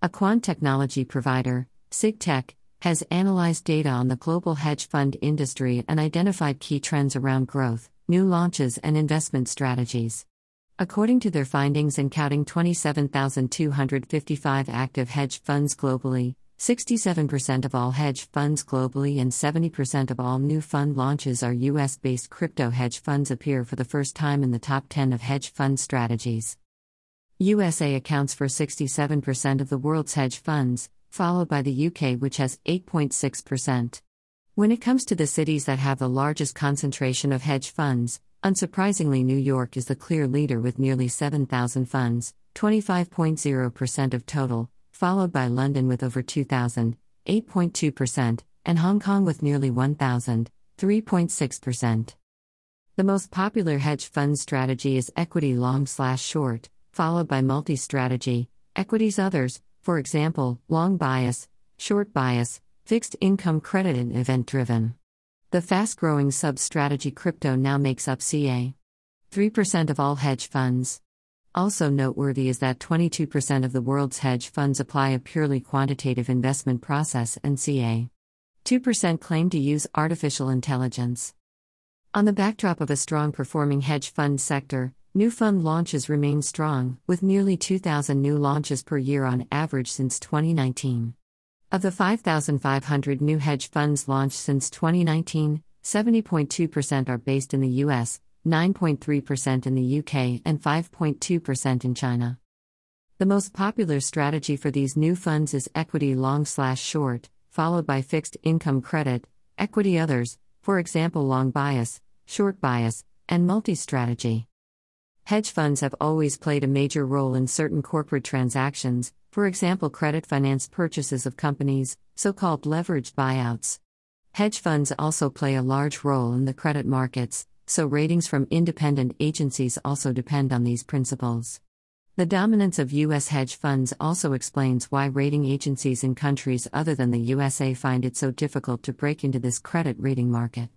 A quant technology provider, SigTech, has analyzed data on the global hedge fund industry and identified key trends around growth, new launches, and investment strategies. According to their findings and counting 27,255 active hedge funds globally, 67% of all hedge funds globally and 70% of all new fund launches are US based crypto hedge funds appear for the first time in the top 10 of hedge fund strategies. USA accounts for 67% of the world's hedge funds, followed by the UK, which has 8.6%. When it comes to the cities that have the largest concentration of hedge funds, unsurprisingly, New York is the clear leader with nearly 7,000 funds, 25.0% of total, followed by London with over 2,000, 8.2%, and Hong Kong with nearly 1,000, 3.6%. The most popular hedge fund strategy is equity long slash short, followed by multi strategy, equities others, for example, long bias, short bias, fixed income credit, and event driven. The fast growing sub strategy crypto now makes up CA. 3% of all hedge funds. Also noteworthy is that 22% of the world's hedge funds apply a purely quantitative investment process and CA. 2% claim to use artificial intelligence. On the backdrop of a strong performing hedge fund sector, new fund launches remain strong, with nearly 2,000 new launches per year on average since 2019. Of the 5,500 new hedge funds launched since 2019, 70.2% are based in the US, 9.3% in the UK, and 5.2% in China. The most popular strategy for these new funds is equity long slash short, followed by fixed income credit, equity others, for example, long bias, short bias, and multi strategy. Hedge funds have always played a major role in certain corporate transactions, for example, credit finance purchases of companies, so called leveraged buyouts. Hedge funds also play a large role in the credit markets, so ratings from independent agencies also depend on these principles. The dominance of U.S. hedge funds also explains why rating agencies in countries other than the USA find it so difficult to break into this credit rating market.